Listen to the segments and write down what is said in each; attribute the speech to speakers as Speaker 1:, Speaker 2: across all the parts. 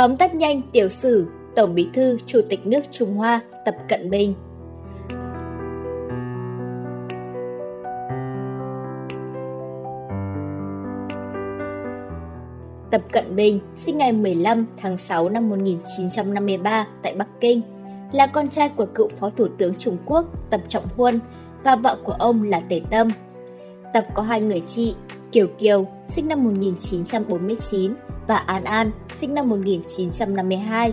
Speaker 1: Tóm tắt nhanh tiểu sử Tổng Bí thư Chủ tịch nước Trung Hoa Tập Cận Bình. Tập Cận Bình sinh ngày 15 tháng 6 năm 1953 tại Bắc Kinh, là con trai của cựu Phó Thủ tướng Trung Quốc Tập Trọng Huân và vợ của ông là Tề Tâm. Tập có hai người chị, Kiều Kiều sinh năm 1949 và An An sinh năm 1952.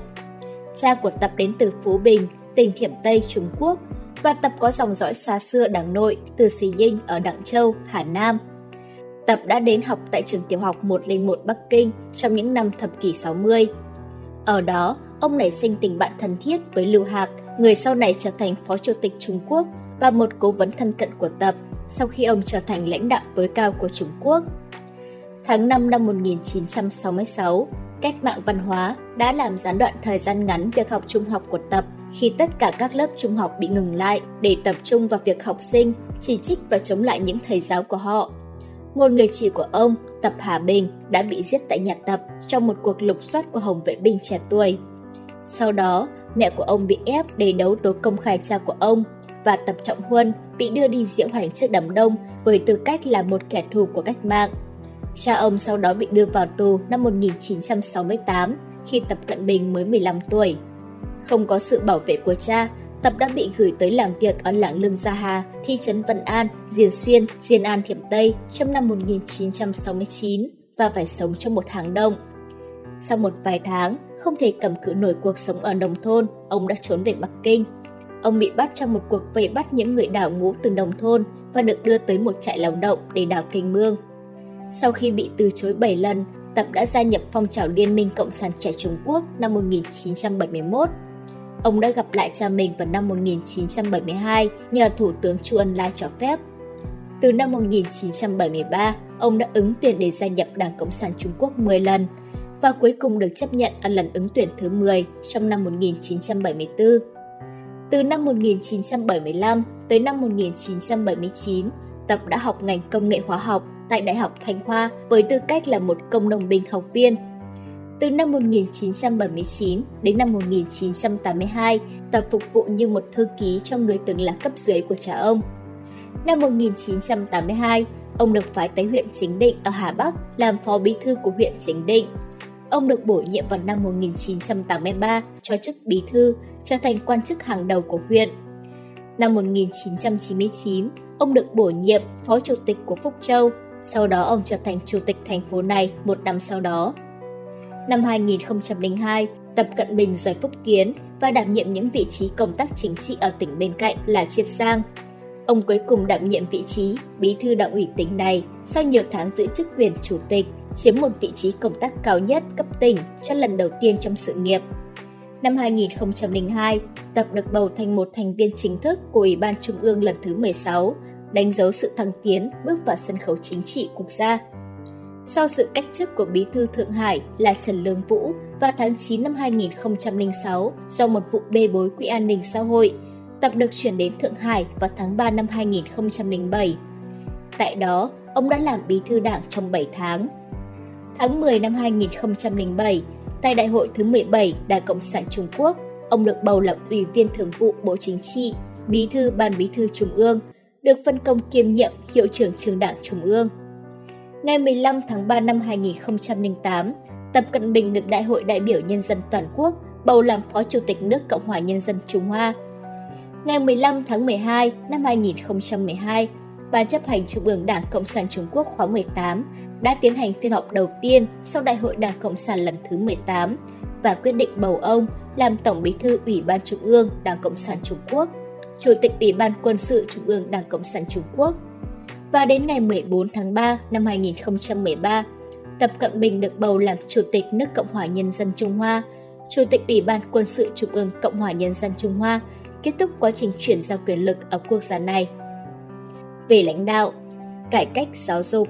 Speaker 1: Cha của Tập đến từ Phú Bình, tỉnh Thiểm Tây, Trung Quốc và Tập có dòng dõi xa xưa đảng nội từ Xí Dinh ở Đặng Châu, Hà Nam. Tập đã đến học tại trường tiểu học 101 Bắc Kinh trong những năm thập kỷ 60. Ở đó, ông nảy sinh tình bạn thân thiết với Lưu Hạc, người sau này trở thành Phó Chủ tịch Trung Quốc và một cố vấn thân cận của Tập sau khi ông trở thành lãnh đạo tối cao của Trung Quốc. Tháng 5 năm 1966, cách mạng văn hóa đã làm gián đoạn thời gian ngắn việc học trung học của Tập khi tất cả các lớp trung học bị ngừng lại để tập trung vào việc học sinh, chỉ trích và chống lại những thầy giáo của họ. Một người chị của ông, Tập Hà Bình, đã bị giết tại nhà Tập trong một cuộc lục soát của Hồng vệ binh trẻ tuổi. Sau đó, mẹ của ông bị ép để đấu tố công khai cha của ông và Tập Trọng Huân bị đưa đi diễu hành trước đám đông với tư cách là một kẻ thù của cách mạng. Cha ông sau đó bị đưa vào tù năm 1968 khi Tập Cận Bình mới 15 tuổi. Không có sự bảo vệ của cha, Tập đã bị gửi tới làm việc ở làng Lương Gia Hà, thị trấn Vân An, Diền Xuyên, Diền An Thiểm Tây trong năm 1969 và phải sống trong một hang động. Sau một vài tháng, không thể cầm cự nổi cuộc sống ở nông thôn, ông đã trốn về Bắc Kinh. Ông bị bắt trong một cuộc vây bắt những người đảo ngũ từ nông thôn và được đưa tới một trại lao động để đào kinh mương. Sau khi bị từ chối 7 lần, Tập đã gia nhập phong trào Liên minh Cộng sản trẻ Trung Quốc năm 1971. Ông đã gặp lại cha mình vào năm 1972 nhờ Thủ tướng Chu Ân Lai cho phép. Từ năm 1973, ông đã ứng tuyển để gia nhập Đảng Cộng sản Trung Quốc 10 lần và cuối cùng được chấp nhận ở lần ứng tuyển thứ 10 trong năm 1974. Từ năm 1975 tới năm 1979, Tập đã học ngành công nghệ hóa học tại Đại học Thanh Hoa với tư cách là một công nông binh học viên. Từ năm 1979 đến năm 1982, Tập phục vụ như một thư ký cho người từng là cấp dưới của cha ông. Năm 1982, ông được phái tới huyện Chính Định ở Hà Bắc làm phó bí thư của huyện Chính Định. Ông được bổ nhiệm vào năm 1983 cho chức bí thư, trở thành quan chức hàng đầu của huyện. Năm 1999, ông được bổ nhiệm phó chủ tịch của Phúc Châu, sau đó ông trở thành chủ tịch thành phố này một năm sau đó. Năm 2002, Tập Cận Bình rời Phúc Kiến và đảm nhiệm những vị trí công tác chính trị ở tỉnh bên cạnh là Chiết Giang. Ông cuối cùng đảm nhiệm vị trí bí thư đảng ủy tỉnh này sau nhiều tháng giữ chức quyền chủ tịch, chiếm một vị trí công tác cao nhất cấp tỉnh cho lần đầu tiên trong sự nghiệp. Năm 2002, Tập được bầu thành một thành viên chính thức của Ủy ban Trung ương lần thứ 16, đánh dấu sự thăng tiến bước vào sân khấu chính trị quốc gia. Sau sự cách chức của Bí thư Thượng Hải là Trần Lương Vũ vào tháng 9 năm 2006 do một vụ bê bối quỹ an ninh xã hội, Tập được chuyển đến Thượng Hải vào tháng 3 năm 2007. Tại đó, ông đã làm bí thư đảng trong 7 tháng. Tháng 10 năm 2007, tại Đại hội thứ 17 Đảng Cộng sản Trung Quốc, ông được bầu làm Ủy viên Thường vụ Bộ Chính trị, Bí thư Ban Bí thư Trung ương, được phân công kiêm nhiệm Hiệu trưởng Trường Đảng Trung ương. Ngày 15 tháng 3 năm 2008, Tập Cận Bình được Đại hội đại biểu Nhân dân Toàn quốc bầu làm Phó Chủ tịch nước Cộng hòa Nhân dân Trung Hoa. Ngày 15 tháng 12 năm 2012, Ban chấp hành Trung ương Đảng Cộng sản Trung Quốc khóa 18 đã tiến hành phiên họp đầu tiên sau Đại hội Đảng Cộng sản lần thứ 18 và quyết định bầu ông làm Tổng bí thư Ủy ban Trung ương Đảng Cộng sản Trung Quốc, Chủ tịch Ủy ban Quân sự Trung ương Đảng Cộng sản Trung Quốc. Và đến ngày 14 tháng 3 năm 2013, Tập Cận Bình được bầu làm Chủ tịch nước Cộng hòa Nhân dân Trung Hoa, Chủ tịch Ủy ban Quân sự Trung ương Cộng hòa Nhân dân Trung Hoa, kết thúc quá trình chuyển giao quyền lực ở quốc gia này. Về lãnh đạo, cải cách giáo dục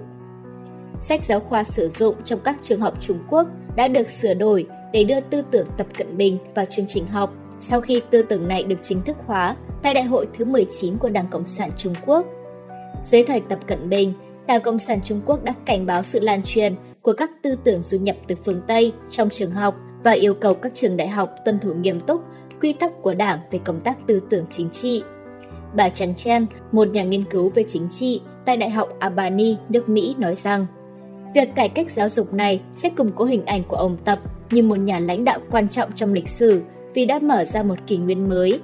Speaker 1: Sách giáo khoa sử dụng trong các trường học Trung Quốc đã được sửa đổi để đưa tư tưởng Tập Cận Bình vào chương trình học sau khi tư tưởng này được chính thức hóa tại Đại hội thứ 19 của Đảng Cộng sản Trung Quốc. Dưới thời Tập Cận Bình, Đảng Cộng sản Trung Quốc đã cảnh báo sự lan truyền của các tư tưởng du nhập từ phương Tây trong trường học và yêu cầu các trường đại học tuân thủ nghiêm túc quy tắc của Đảng về công tác tư tưởng chính trị. Bà Chan Chen, một nhà nghiên cứu về chính trị tại Đại học Albany, nước Mỹ nói rằng, việc cải cách giáo dục này sẽ củng cố hình ảnh của ông Tập như một nhà lãnh đạo quan trọng trong lịch sử vì đã mở ra một kỷ nguyên mới.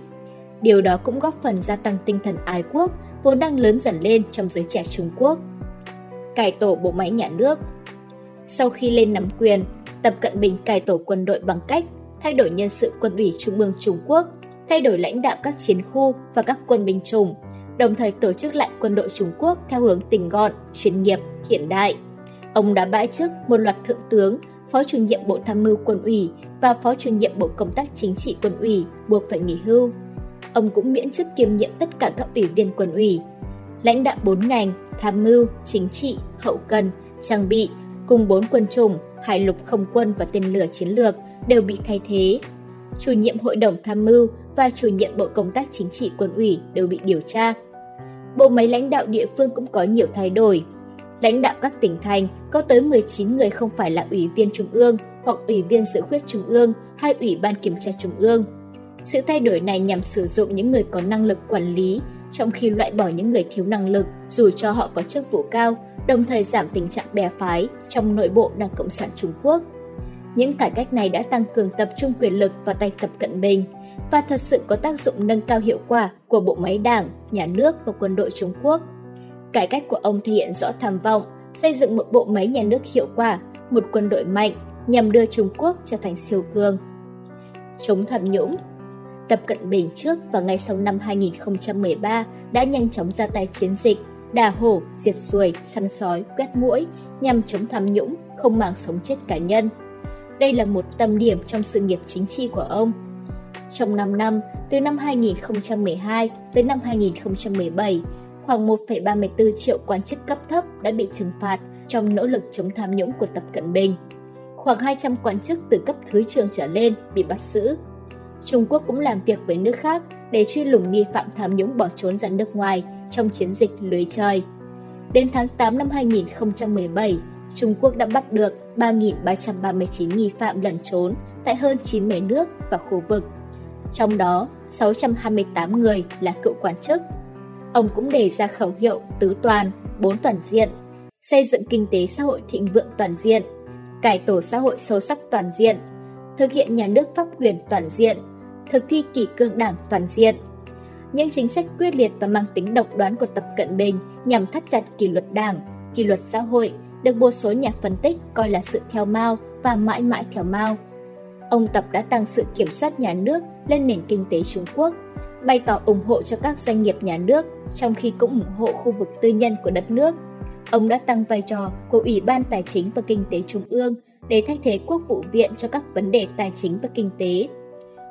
Speaker 1: Điều đó cũng góp phần gia tăng tinh thần ái quốc vốn đang lớn dần lên trong giới trẻ Trung Quốc. Cải tổ bộ máy nhà nước Sau khi lên nắm quyền, Tập Cận Bình cải tổ quân đội bằng cách thay đổi nhân sự quân ủy Trung ương Trung Quốc, thay đổi lãnh đạo các chiến khu và các quân binh chủng, đồng thời tổ chức lại quân đội Trung Quốc theo hướng tình gọn, chuyên nghiệp, hiện đại. Ông đã bãi chức một loạt thượng tướng, phó chủ nhiệm Bộ Tham mưu Quân ủy và phó chủ nhiệm Bộ Công tác Chính trị Quân ủy buộc phải nghỉ hưu. Ông cũng miễn chức kiêm nhiệm tất cả các ủy viên quân ủy. Lãnh đạo bốn ngành, tham mưu, chính trị, hậu cần, trang bị, cùng bốn quân chủng, hải lục không quân và tên lửa chiến lược đều bị thay thế. Chủ nhiệm Hội đồng Tham mưu và chủ nhiệm Bộ Công tác Chính trị Quân ủy đều bị điều tra. Bộ máy lãnh đạo địa phương cũng có nhiều thay đổi. Lãnh đạo các tỉnh thành có tới 19 người không phải là ủy viên trung ương hoặc ủy viên dự khuyết trung ương hay ủy ban kiểm tra trung ương. Sự thay đổi này nhằm sử dụng những người có năng lực quản lý, trong khi loại bỏ những người thiếu năng lực dù cho họ có chức vụ cao, đồng thời giảm tình trạng bè phái trong nội bộ Đảng Cộng sản Trung Quốc. Những cải cách này đã tăng cường tập trung quyền lực vào tay Tập Cận Bình và thật sự có tác dụng nâng cao hiệu quả của bộ máy đảng, nhà nước và quân đội Trung Quốc. Cải cách của ông thể hiện rõ tham vọng xây dựng một bộ máy nhà nước hiệu quả, một quân đội mạnh nhằm đưa Trung Quốc trở thành siêu cường. Chống tham nhũng Tập Cận Bình trước và ngay sau năm 2013 đã nhanh chóng ra tay chiến dịch đà hổ, diệt ruồi, săn sói, quét mũi nhằm chống tham nhũng, không màng sống chết cá nhân. Đây là một tâm điểm trong sự nghiệp chính trị của ông. Trong 5 năm, từ năm 2012 tới năm 2017, khoảng 1,34 triệu quan chức cấp thấp đã bị trừng phạt trong nỗ lực chống tham nhũng của Tập Cận Bình. Khoảng 200 quan chức từ cấp thứ trưởng trở lên bị bắt giữ. Trung Quốc cũng làm việc với nước khác để truy lùng nghi phạm tham nhũng bỏ trốn ra nước ngoài trong chiến dịch lưới trời. Đến tháng 8 năm 2017, Trung Quốc đã bắt được 3.339 nghi phạm lẩn trốn tại hơn 90 nước và khu vực. Trong đó, 628 người là cựu quan chức. Ông cũng đề ra khẩu hiệu tứ toàn, bốn toàn diện, xây dựng kinh tế xã hội thịnh vượng toàn diện, cải tổ xã hội sâu sắc toàn diện, thực hiện nhà nước pháp quyền toàn diện, thực thi kỷ cương đảng toàn diện. Những chính sách quyết liệt và mang tính độc đoán của Tập Cận Bình nhằm thắt chặt kỷ luật đảng, kỷ luật xã hội được một số nhà phân tích coi là sự theo Mao và mãi mãi theo Mao. Ông Tập đã tăng sự kiểm soát nhà nước lên nền kinh tế Trung Quốc, bày tỏ ủng hộ cho các doanh nghiệp nhà nước, trong khi cũng ủng hộ khu vực tư nhân của đất nước. Ông đã tăng vai trò của Ủy ban Tài chính và Kinh tế Trung ương để thay thế Quốc vụ viện cho các vấn đề tài chính và kinh tế.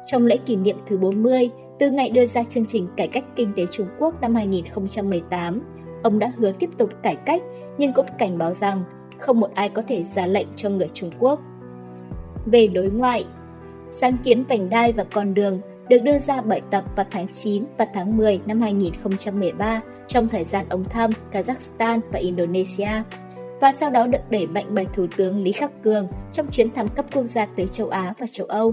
Speaker 1: Trong lễ kỷ niệm thứ 40, từ ngày đưa ra chương trình cải cách kinh tế Trung Quốc năm 2018, ông đã hứa tiếp tục cải cách nhưng cũng cảnh báo rằng không một ai có thể ra lệnh cho người Trung Quốc. Về đối ngoại, sáng kiến vành đai và con đường được đưa ra bởi tập vào tháng 9 và tháng 10 năm 2013 trong thời gian ông thăm Kazakhstan và Indonesia, và sau đó được đẩy mạnh bởi Thủ tướng Lý Khắc Cường trong chuyến thăm cấp quốc gia tới châu Á và châu Âu.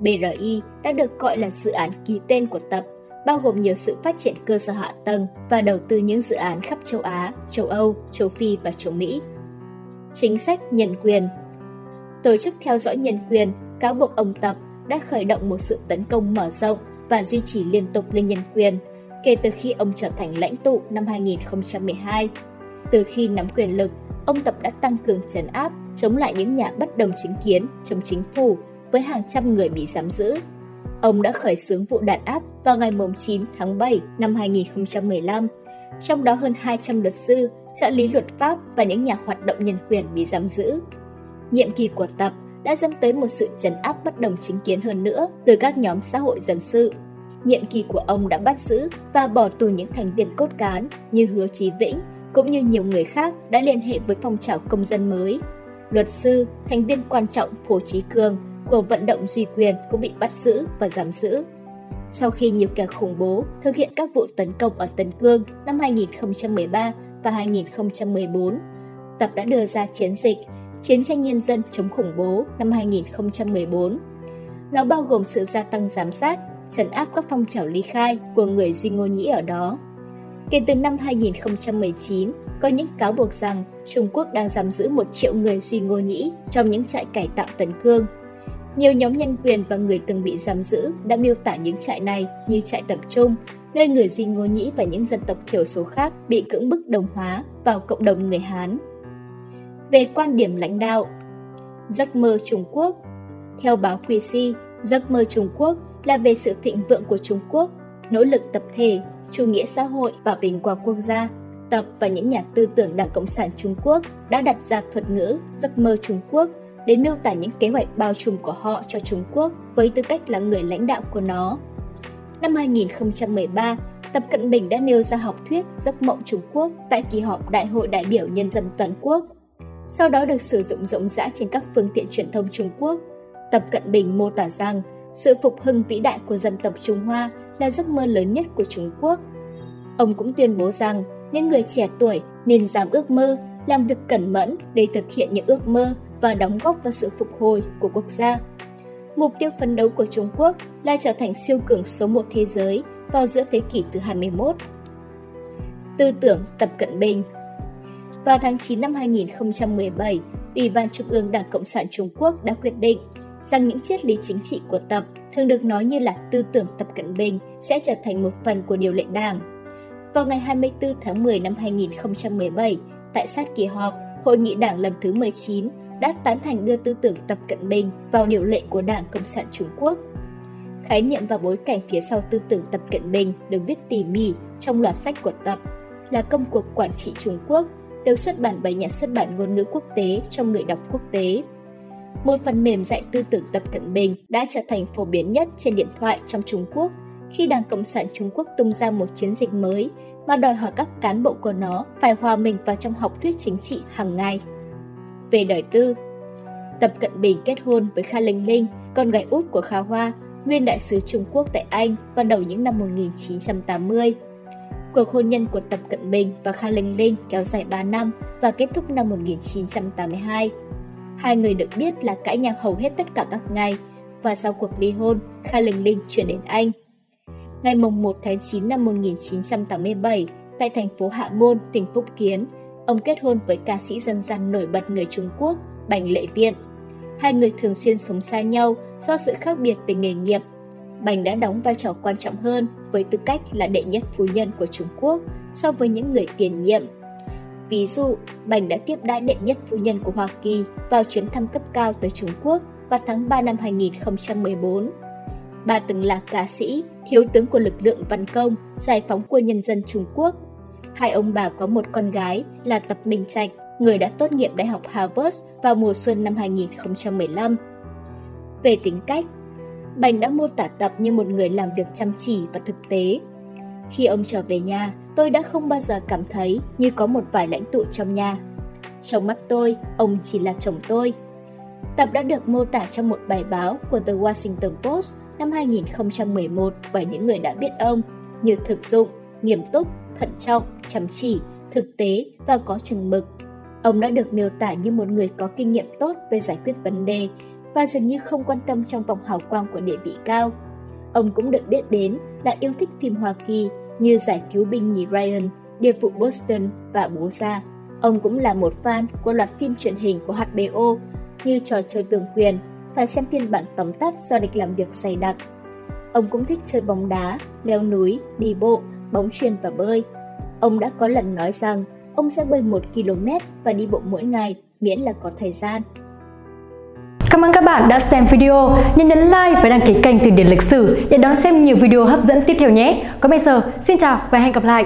Speaker 1: BRI đã được gọi là dự án ký tên của tập, bao gồm nhiều sự phát triển cơ sở hạ tầng và đầu tư những dự án khắp châu Á, châu Âu, châu Phi và châu Mỹ. Chính sách nhân quyền Tổ chức theo dõi nhân quyền cáo buộc ông Tập đã khởi động một sự tấn công mở rộng và duy trì liên tục lên nhân quyền kể từ khi ông trở thành lãnh tụ năm 2012. Từ khi nắm quyền lực, ông Tập đã tăng cường trấn áp chống lại những nhà bất đồng chính kiến trong chính phủ với hàng trăm người bị giam giữ. Ông đã khởi xướng vụ đàn áp vào ngày 9 tháng 7 năm 2015, trong đó hơn 200 luật sư, trợ lý luật pháp và những nhà hoạt động nhân quyền bị giam giữ. Nhiệm kỳ của Tập đã dẫn tới một sự trấn áp bất đồng chính kiến hơn nữa từ các nhóm xã hội dân sự. Nhiệm kỳ của ông đã bắt giữ và bỏ tù những thành viên cốt cán như Hứa Chí Vĩnh, cũng như nhiều người khác đã liên hệ với phong trào công dân mới. Luật sư, thành viên quan trọng Phổ Chí Cương của vận động duy quyền cũng bị bắt giữ và giam giữ. Sau khi nhiều kẻ khủng bố thực hiện các vụ tấn công ở Tân Cương năm 2013 và 2014, Tập đã đưa ra chiến dịch Chiến tranh nhân dân chống khủng bố năm 2014. Nó bao gồm sự gia tăng giám sát, trấn áp các phong trào ly khai của người Duy Ngô Nhĩ ở đó. Kể từ năm 2019, có những cáo buộc rằng Trung Quốc đang giam giữ một triệu người Duy Ngô Nhĩ trong những trại cải tạo tấn cương. Nhiều nhóm nhân quyền và người từng bị giam giữ đã miêu tả những trại này như trại tập trung, nơi người Duy Ngô Nhĩ và những dân tộc thiểu số khác bị cưỡng bức đồng hóa vào cộng đồng người Hán. Về quan điểm lãnh đạo Giấc mơ Trung Quốc Theo báo Quy Si, giấc mơ Trung Quốc là về sự thịnh vượng của Trung Quốc, nỗ lực tập thể, chủ nghĩa xã hội và bình quang quốc gia. Tập và những nhà tư tưởng Đảng Cộng sản Trung Quốc đã đặt ra thuật ngữ giấc mơ Trung Quốc để miêu tả những kế hoạch bao trùm của họ cho Trung Quốc với tư cách là người lãnh đạo của nó. Năm 2013, Tập Cận Bình đã nêu ra học thuyết giấc mộng Trung Quốc tại kỳ họp Đại hội đại biểu Nhân dân toàn quốc. Sau đó được sử dụng rộng rãi trên các phương tiện truyền thông Trung Quốc. Tập Cận Bình mô tả rằng sự phục hưng vĩ đại của dân tộc Trung Hoa là giấc mơ lớn nhất của Trung Quốc. Ông cũng tuyên bố rằng những người trẻ tuổi nên dám ước mơ, làm việc cẩn mẫn để thực hiện những ước mơ và đóng góp vào sự phục hồi của quốc gia. Mục tiêu phấn đấu của Trung Quốc là trở thành siêu cường số một thế giới vào giữa thế kỷ thứ 21. Tư tưởng Tập Cận Bình vào tháng 9 năm 2017, Ủy ban Trung ương Đảng Cộng sản Trung Quốc đã quyết định rằng những triết lý chính trị của Tập thường được nói như là tư tưởng Tập Cận Bình sẽ trở thành một phần của điều lệ đảng. Vào ngày 24 tháng 10 năm 2017, tại sát kỳ họp, Hội nghị đảng lần thứ 19 đã tán thành đưa tư tưởng Tập Cận Bình vào điều lệ của Đảng Cộng sản Trung Quốc. Khái niệm và bối cảnh phía sau tư tưởng Tập Cận Bình được viết tỉ mỉ trong loạt sách của Tập là Công cuộc Quản trị Trung Quốc, được xuất bản bởi nhà xuất bản ngôn ngữ quốc tế cho người đọc quốc tế. Một phần mềm dạy tư tưởng Tập Cận Bình đã trở thành phổ biến nhất trên điện thoại trong Trung Quốc khi Đảng Cộng sản Trung Quốc tung ra một chiến dịch mới mà đòi hỏi các cán bộ của nó phải hòa mình vào trong học thuyết chính trị hàng ngày. Về đời tư Tập Cận Bình kết hôn với Kha Linh Linh, con gái út của Kha Hoa, nguyên đại sứ Trung Quốc tại Anh vào đầu những năm 1980. Cuộc hôn nhân của Tập Cận Bình và Kha Linh Linh kéo dài 3 năm và kết thúc năm 1982. Hai người được biết là cãi nhau hầu hết tất cả các ngày và sau cuộc ly hôn, Kha Linh Linh chuyển đến Anh. Ngày 1 tháng 9 năm 1987, tại thành phố Hạ Môn, tỉnh Phúc Kiến, ông kết hôn với ca sĩ dân gian nổi bật người Trung Quốc, Bành Lệ Viện. Hai người thường xuyên sống xa nhau do sự khác biệt về nghề nghiệp. Bành đã đóng vai trò quan trọng hơn với tư cách là đệ nhất phu nhân của Trung Quốc so với những người tiền nhiệm. Ví dụ, Bành đã tiếp đãi đệ nhất phu nhân của Hoa Kỳ vào chuyến thăm cấp cao tới Trung Quốc vào tháng 3 năm 2014. Bà từng là ca sĩ, thiếu tướng của lực lượng văn công, giải phóng quân nhân dân Trung Quốc. Hai ông bà có một con gái là Tập Minh Trạch, người đã tốt nghiệp Đại học Harvard vào mùa xuân năm 2015. Về tính cách, Bành đã mô tả Tập như một người làm việc chăm chỉ và thực tế. Khi ông trở về nhà, tôi đã không bao giờ cảm thấy như có một vài lãnh tụ trong nhà. Trong mắt tôi, ông chỉ là chồng tôi. Tập đã được mô tả trong một bài báo của The Washington Post năm 2011 bởi những người đã biết ông như thực dụng, nghiêm túc, thận trọng, chăm chỉ, thực tế và có chừng mực. Ông đã được miêu tả như một người có kinh nghiệm tốt về giải quyết vấn đề và dường như không quan tâm trong vòng hào quang của địa vị cao. Ông cũng được biết đến là yêu thích phim Hoa Kỳ như Giải cứu binh nhì Ryan, Điệp vụ Boston và Bố Gia. Ông cũng là một fan của loạt phim truyền hình của HBO như Trò chơi vương quyền và xem phiên bản tóm tắt do địch làm việc dày đặc. Ông cũng thích chơi bóng đá, leo núi, đi bộ, bóng chuyền và bơi. Ông đã có lần nói rằng ông sẽ bơi 1 km và đi bộ mỗi ngày, miễn là có thời gian.
Speaker 2: Cảm ơn các bạn đã xem video. Nhớ nhấn like và đăng ký kênh Từ điển lịch sử để đón xem nhiều video hấp dẫn tiếp theo nhé. Còn bây giờ, xin chào và hẹn gặp lại.